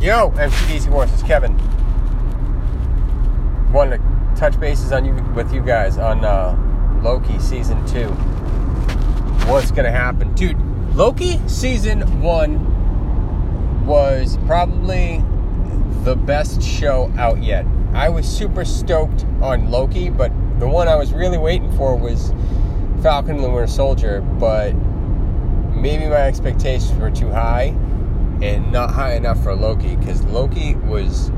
Yo, MCDC Wars, it's Kevin. Wanted to touch bases on you with you guys on uh, Loki season two. What's gonna happen, dude? Loki season one was probably the best show out yet. I was super stoked on Loki, but the one I was really waiting for was Falcon and the Winter Soldier. But maybe my expectations were too high and not high enough for Loki because Loki was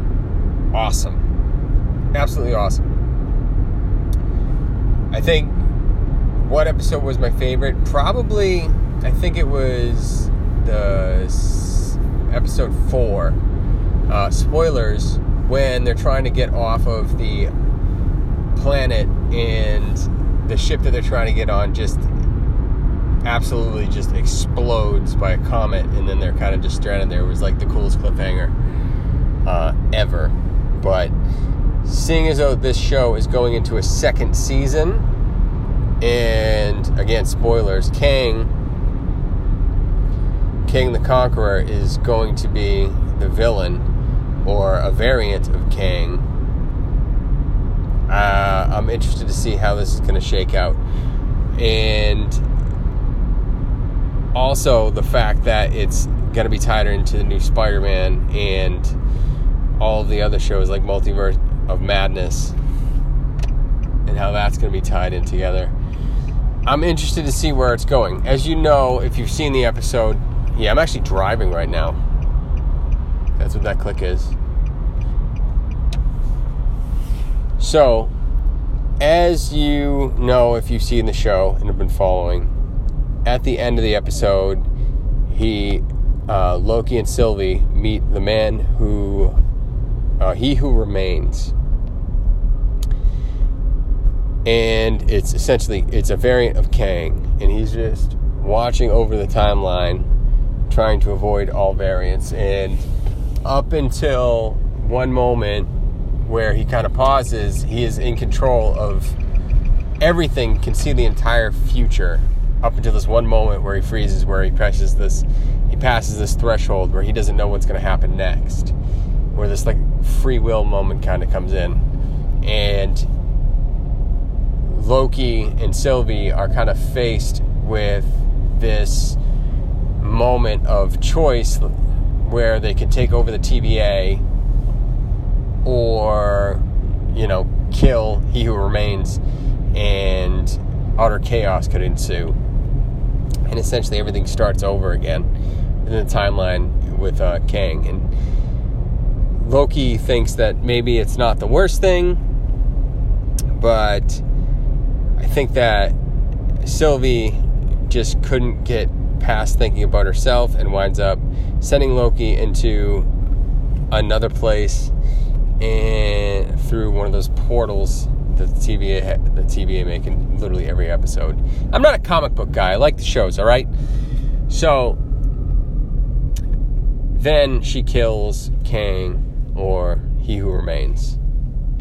awesome. Absolutely awesome. I think what episode was my favorite? Probably, I think it was the episode four. Uh, spoilers when they're trying to get off of the planet and the ship that they're trying to get on just absolutely just explodes by a comet, and then they're kind of just stranded there. It was like the coolest cliffhanger uh, ever. But seeing as though this show is going into a second season, and again, spoilers, Kang, Kang the Conqueror is going to be the villain or a variant of Kang. Uh, I'm interested to see how this is going to shake out. And also the fact that it's going to be tied into the new Spider-Man and all the other shows like Multiverse of Madness and how that's going to be tied in together. I'm interested to see where it's going. As you know, if you've seen the episode, yeah, I'm actually driving right now. That's what that click is. So, as you know, if you've seen the show and have been following, at the end of the episode, he, uh, Loki and Sylvie meet the man who, uh, he who remains, and it's essentially it's a variant of Kang, and he's just watching over the timeline, trying to avoid all variants, and up until one moment where he kind of pauses, he is in control of everything, can see the entire future up until this one moment where he freezes, where he passes this, he passes this threshold where he doesn't know what's going to happen next, where this like free will moment kind of comes in, and Loki and Sylvie are kind of faced with this moment of choice where they could take over the TVA or, you know, kill he who remains and utter chaos could ensue and essentially everything starts over again in the timeline with uh, Kang. And Loki thinks that maybe it's not the worst thing, but I think that Sylvie just couldn't get past thinking about herself and winds up sending Loki into another place and through one of those portals the TVA the TVA make in literally every episode. I'm not a comic book guy. I like the shows, all right? So then she kills Kang or He Who Remains.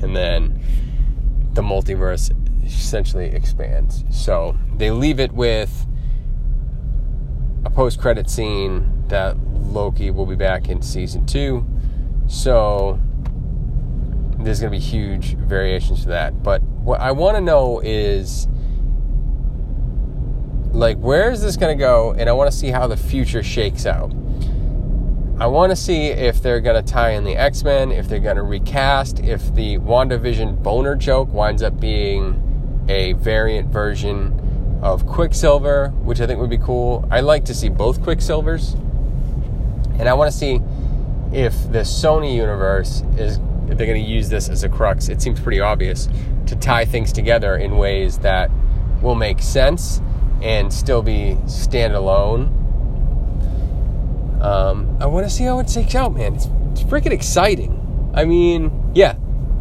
And then the multiverse essentially expands. So they leave it with a post credit scene that Loki will be back in season 2. So there's going to be huge variations to that. But what I want to know is like where is this going to go and I want to see how the future shakes out. I want to see if they're going to tie in the X-Men, if they're going to recast, if the WandaVision boner joke winds up being a variant version of Quicksilver, which I think would be cool. I like to see both Quicksilvers. And I want to see if the Sony universe is if they're going to use this as a crux, it seems pretty obvious to tie things together in ways that will make sense and still be standalone. Um, I want to see how it shakes out, man. It's, it's freaking exciting. I mean, yeah,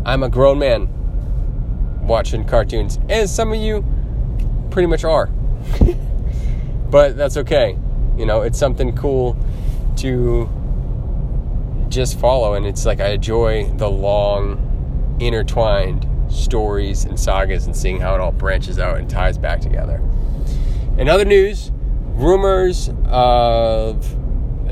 I'm a grown man watching cartoons, as some of you pretty much are. but that's okay. You know, it's something cool to just follow, and it's like I enjoy the long, intertwined stories and sagas and seeing how it all branches out and ties back together. In other news, rumors of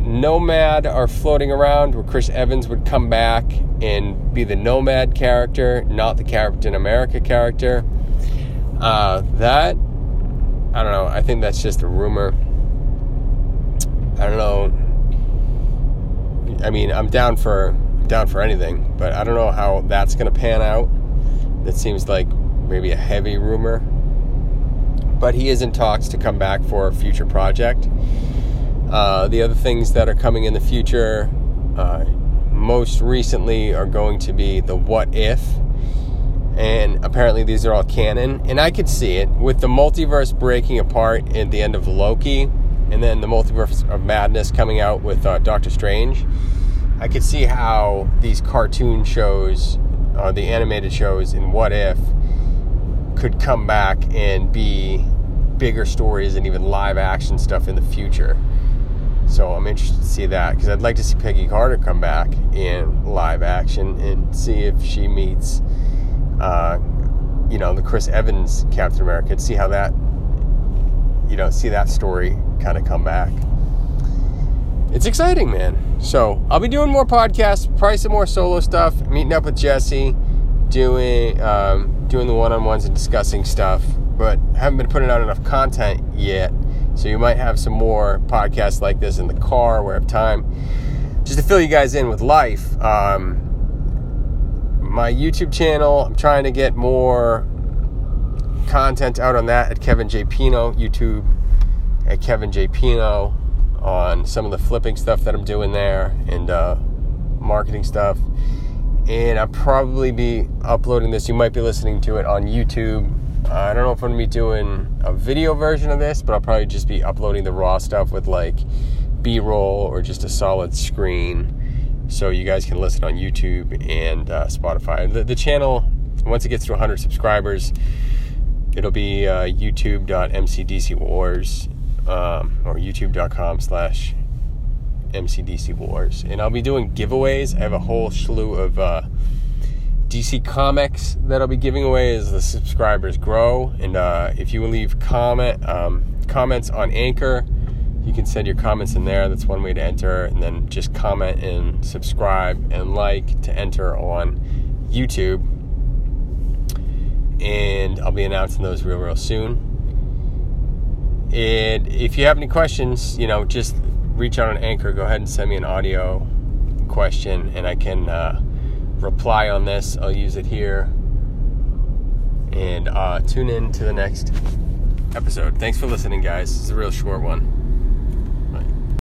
Nomad are floating around where Chris Evans would come back and be the Nomad character, not the Captain America character. Uh, that, I don't know. I think that's just a rumor. I don't know. I mean, I'm down for down for anything, but I don't know how that's going to pan out. That seems like maybe a heavy rumor. But he is in talks to come back for a future project. Uh, the other things that are coming in the future, uh, most recently, are going to be the What If. And apparently, these are all canon. And I could see it with the multiverse breaking apart at the end of Loki, and then the multiverse of madness coming out with uh, Doctor Strange. I could see how these cartoon shows, uh, the animated shows in What If, could come back and be bigger stories and even live action stuff in the future. So I'm interested to see that because I'd like to see Peggy Carter come back in live action and see if she meets, uh, you know, the Chris Evans Captain America and see how that, you know, see that story kind of come back. It's exciting, man. So I'll be doing more podcasts, probably some more solo stuff, meeting up with Jesse, doing um, doing the one on ones and discussing stuff, but haven't been putting out enough content yet so you might have some more podcasts like this in the car where I have time. Just to fill you guys in with life. Um, my YouTube channel, I'm trying to get more content out on that at Kevin J. Pino, YouTube at Kevin J. Pino on some of the flipping stuff that I'm doing there and uh, marketing stuff. And I'll probably be uploading this. You might be listening to it on YouTube I don't know if I'm gonna be doing a video version of this, but I'll probably just be uploading the raw stuff with like B roll or just a solid screen so you guys can listen on YouTube and uh, Spotify. The, the, channel, once it gets to 100 subscribers, it'll be uh, youtube.mcdcwars um, or youtube.com slash mcdcwars. And I'll be doing giveaways. I have a whole slew of uh, DC Comics that I'll be giving away as the subscribers grow. And uh, if you leave comment um, comments on Anchor, you can send your comments in there. That's one way to enter. And then just comment and subscribe and like to enter on YouTube. And I'll be announcing those real, real soon. And if you have any questions, you know, just reach out on Anchor. Go ahead and send me an audio question, and I can. Uh, reply on this. I'll use it here. And uh, tune in to the next episode. Thanks for listening, guys. It's a real short one.